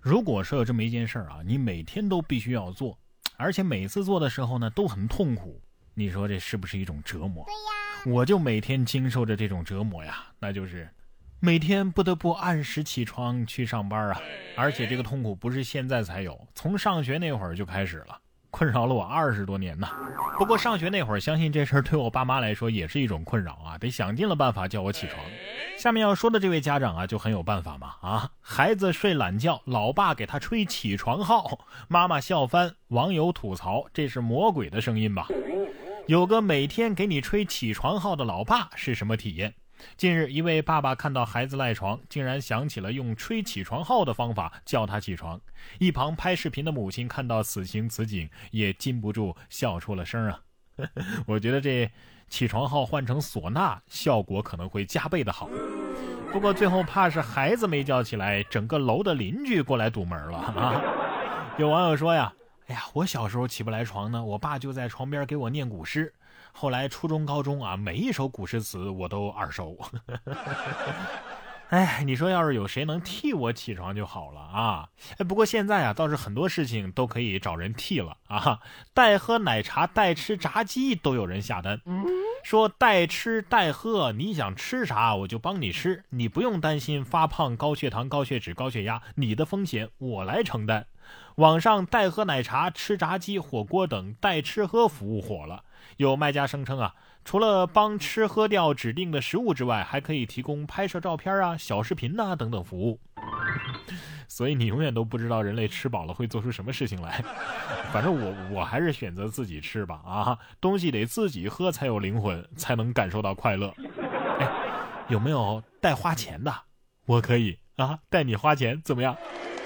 如果说有这么一件事儿啊，你每天都必须要做，而且每次做的时候呢都很痛苦，你说这是不是一种折磨？对呀，我就每天经受着这种折磨呀，那就是每天不得不按时起床去上班啊，而且这个痛苦不是现在才有，从上学那会儿就开始了。困扰了我二十多年呢。不过上学那会儿，相信这事儿对我爸妈来说也是一种困扰啊，得想尽了办法叫我起床。下面要说的这位家长啊，就很有办法嘛啊，孩子睡懒觉，老爸给他吹起床号，妈妈笑翻，网友吐槽这是魔鬼的声音吧？有个每天给你吹起床号的老爸是什么体验？近日，一位爸爸看到孩子赖床，竟然想起了用吹起床号的方法叫他起床。一旁拍视频的母亲看到此情此景，也禁不住笑出了声啊！我觉得这起床号换成唢呐，效果可能会加倍的好。不过最后怕是孩子没叫起来，整个楼的邻居过来堵门了啊！有网友说呀：“哎呀，我小时候起不来床呢，我爸就在床边给我念古诗。”后来初中、高中啊，每一首古诗词我都耳熟。哎，你说要是有谁能替我起床就好了啊！哎，不过现在啊，倒是很多事情都可以找人替了啊。代喝奶茶、代吃炸鸡都有人下单，说代吃代喝，你想吃啥我就帮你吃，你不用担心发胖、高血糖、高血脂、高血压，你的风险我来承担。网上代喝奶茶、吃炸鸡、火锅等代吃喝服务火了。有卖家声称啊，除了帮吃喝掉指定的食物之外，还可以提供拍摄照片啊、小视频呐等等服务。所以你永远都不知道人类吃饱了会做出什么事情来。反正我我还是选择自己吃吧啊，东西得自己喝才有灵魂，才能感受到快乐。哎，有没有带花钱的？我可以啊，带你花钱怎么样？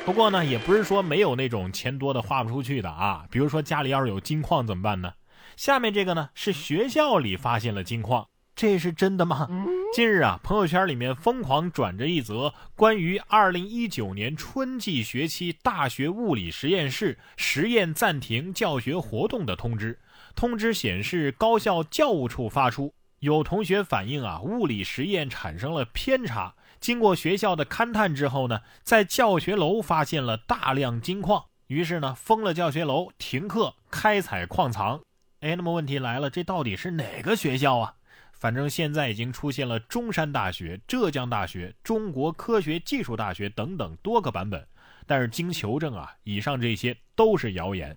不过呢，也不是说没有那种钱多的花不出去的啊。比如说家里要是有金矿怎么办呢？下面这个呢是学校里发现了金矿，这是真的吗？近日啊，朋友圈里面疯狂转着一则关于二零一九年春季学期大学物理实验室实验暂停教学活动的通知。通知显示，高校教务处发出，有同学反映啊，物理实验产生了偏差。经过学校的勘探之后呢，在教学楼发现了大量金矿，于是呢，封了教学楼，停课，开采矿藏。哎，那么问题来了，这到底是哪个学校啊？反正现在已经出现了中山大学、浙江大学、中国科学技术大学等等多个版本。但是经求证啊，以上这些都是谣言。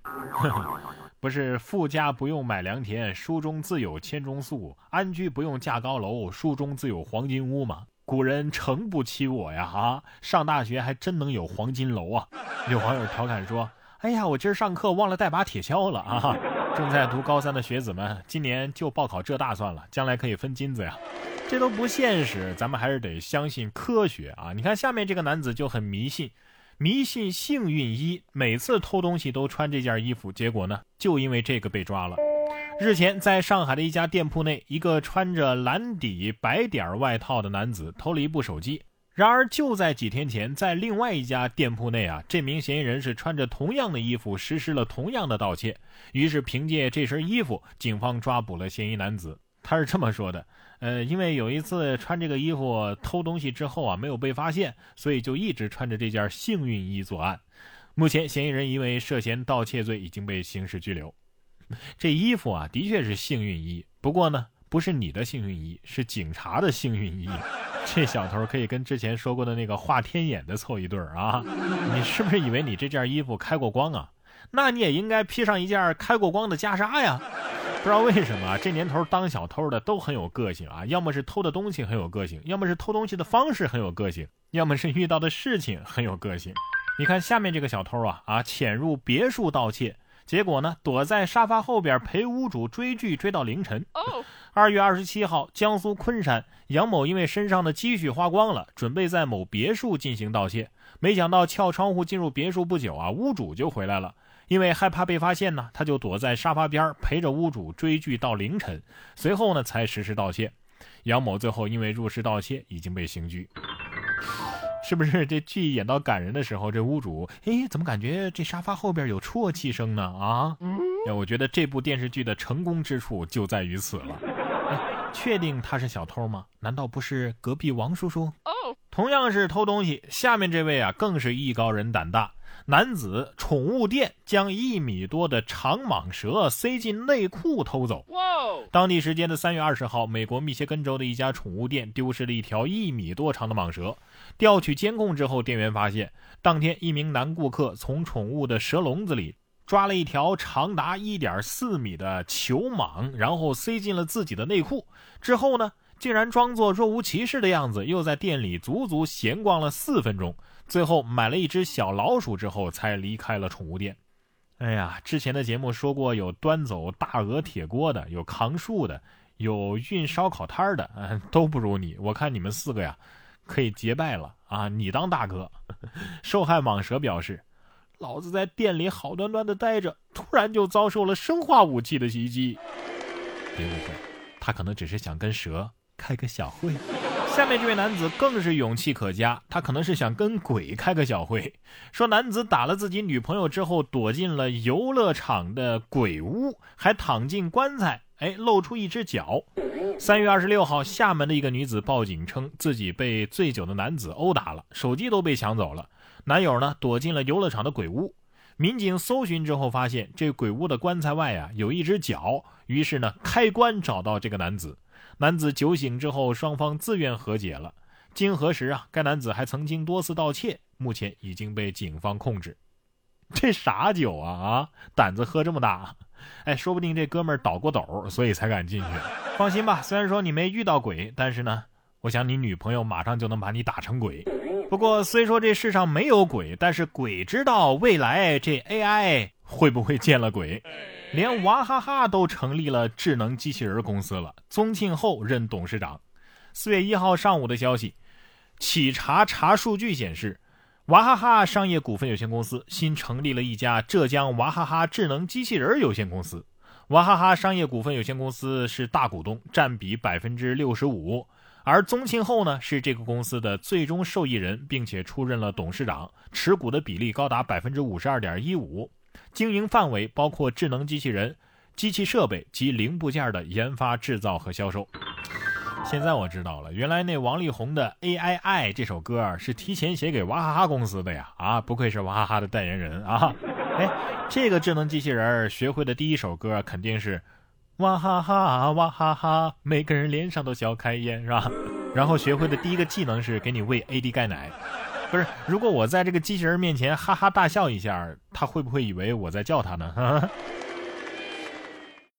不是富家不用买良田，书中自有千钟粟；安居不用架高楼，书中自有黄金屋嘛。古人诚不欺我呀！啊，上大学还真能有黄金楼啊！有网友调侃说：“哎呀，我今儿上课忘了带把铁锹了啊！”正在读高三的学子们，今年就报考浙大算了，将来可以分金子呀，这都不现实。咱们还是得相信科学啊！你看下面这个男子就很迷信，迷信幸运衣，每次偷东西都穿这件衣服，结果呢，就因为这个被抓了。日前，在上海的一家店铺内，一个穿着蓝底白点外套的男子偷了一部手机。然而，就在几天前，在另外一家店铺内啊，这名嫌疑人是穿着同样的衣服实施了同样的盗窃。于是，凭借这身衣服，警方抓捕了嫌疑男子。他是这么说的：“ 呃，因为有一次穿这个衣服偷东西之后啊，没有被发现，所以就一直穿着这件幸运衣作案。目前，嫌疑人因为涉嫌盗窃罪已经被刑事拘留。这衣服啊，的确是幸运衣，不过呢，不是你的幸运衣，是警察的幸运衣。”这小偷可以跟之前说过的那个画天眼的凑一对儿啊！你是不是以为你这件衣服开过光啊？那你也应该披上一件开过光的袈裟呀！不知道为什么这年头当小偷的都很有个性啊，要么是偷的东西很有个性，要么是偷东西的方式很有个性，要么是遇到的事情很有个性。你看下面这个小偷啊啊，潜入别墅盗窃。结果呢，躲在沙发后边陪屋主追剧，追到凌晨。二月二十七号，江苏昆山，杨某因为身上的积蓄花光了，准备在某别墅进行盗窃。没想到撬窗户进入别墅不久啊，屋主就回来了。因为害怕被发现呢，他就躲在沙发边陪着屋主追剧到凌晨。随后呢，才实施盗窃。杨某最后因为入室盗窃已经被刑拘。是不是这剧演到感人的时候，这屋主哎，怎么感觉这沙发后边有啜泣声呢？啊，哎，我觉得这部电视剧的成功之处就在于此了。确定他是小偷吗？难道不是隔壁王叔叔？同样是偷东西，下面这位啊更是艺高人胆大。男子宠物店将一米多的长蟒蛇塞进内裤偷走。当地时间的三月二十号，美国密歇根州的一家宠物店丢失了一条一米多长的蟒蛇。调取监控之后，店员发现，当天一名男顾客从宠物的蛇笼子里抓了一条长达一点四米的球蟒，然后塞进了自己的内裤。之后呢，竟然装作若无其事的样子，又在店里足足闲逛了四分钟。最后买了一只小老鼠之后，才离开了宠物店。哎呀，之前的节目说过，有端走大鹅铁锅的，有扛树的，有运烧烤摊的，嗯，都不如你。我看你们四个呀，可以结拜了啊！你当大哥。受害蟒蛇表示：“老子在店里好端端的待着，突然就遭受了生化武器的袭击。”别误会，他可能只是想跟蛇开个小会。下面这位男子更是勇气可嘉，他可能是想跟鬼开个小会。说男子打了自己女朋友之后，躲进了游乐场的鬼屋，还躺进棺材，哎，露出一只脚。三月二十六号，厦门的一个女子报警称自己被醉酒的男子殴打了，手机都被抢走了。男友呢，躲进了游乐场的鬼屋。民警搜寻之后发现，这鬼屋的棺材外啊有一只脚，于是呢，开棺找到这个男子。男子酒醒之后，双方自愿和解了。经核实啊，该男子还曾经多次盗窃，目前已经被警方控制。这啥酒啊啊！胆子喝这么大，哎，说不定这哥们儿倒过斗，所以才敢进去。放心吧，虽然说你没遇到鬼，但是呢，我想你女朋友马上就能把你打成鬼。不过虽说这世上没有鬼，但是鬼知道未来这 AI 会不会见了鬼。连娃哈哈都成立了智能机器人公司了，宗庆后任董事长。四月一号上午的消息，企查查数据显示，娃哈哈商业股份有限公司新成立了一家浙江娃哈哈智能机器人有限公司。娃哈哈商业股份有限公司是大股东，占比百分之六十五，而宗庆后呢是这个公司的最终受益人，并且出任了董事长，持股的比例高达百分之五十二点一五。经营范围包括智能机器人、机器设备及零部件的研发、制造和销售。现在我知道了，原来那王力宏的《A I I》这首歌是提前写给娃哈哈公司的呀！啊，不愧是娃哈哈的代言人啊！哎，这个智能机器人学会的第一首歌肯定是“哇哈哈哇哈哈”，每个人脸上都笑开颜，是吧？然后学会的第一个技能是给你喂 A D 钙奶。不是，如果我在这个机器人面前哈哈大笑一下，他会不会以为我在叫他呢？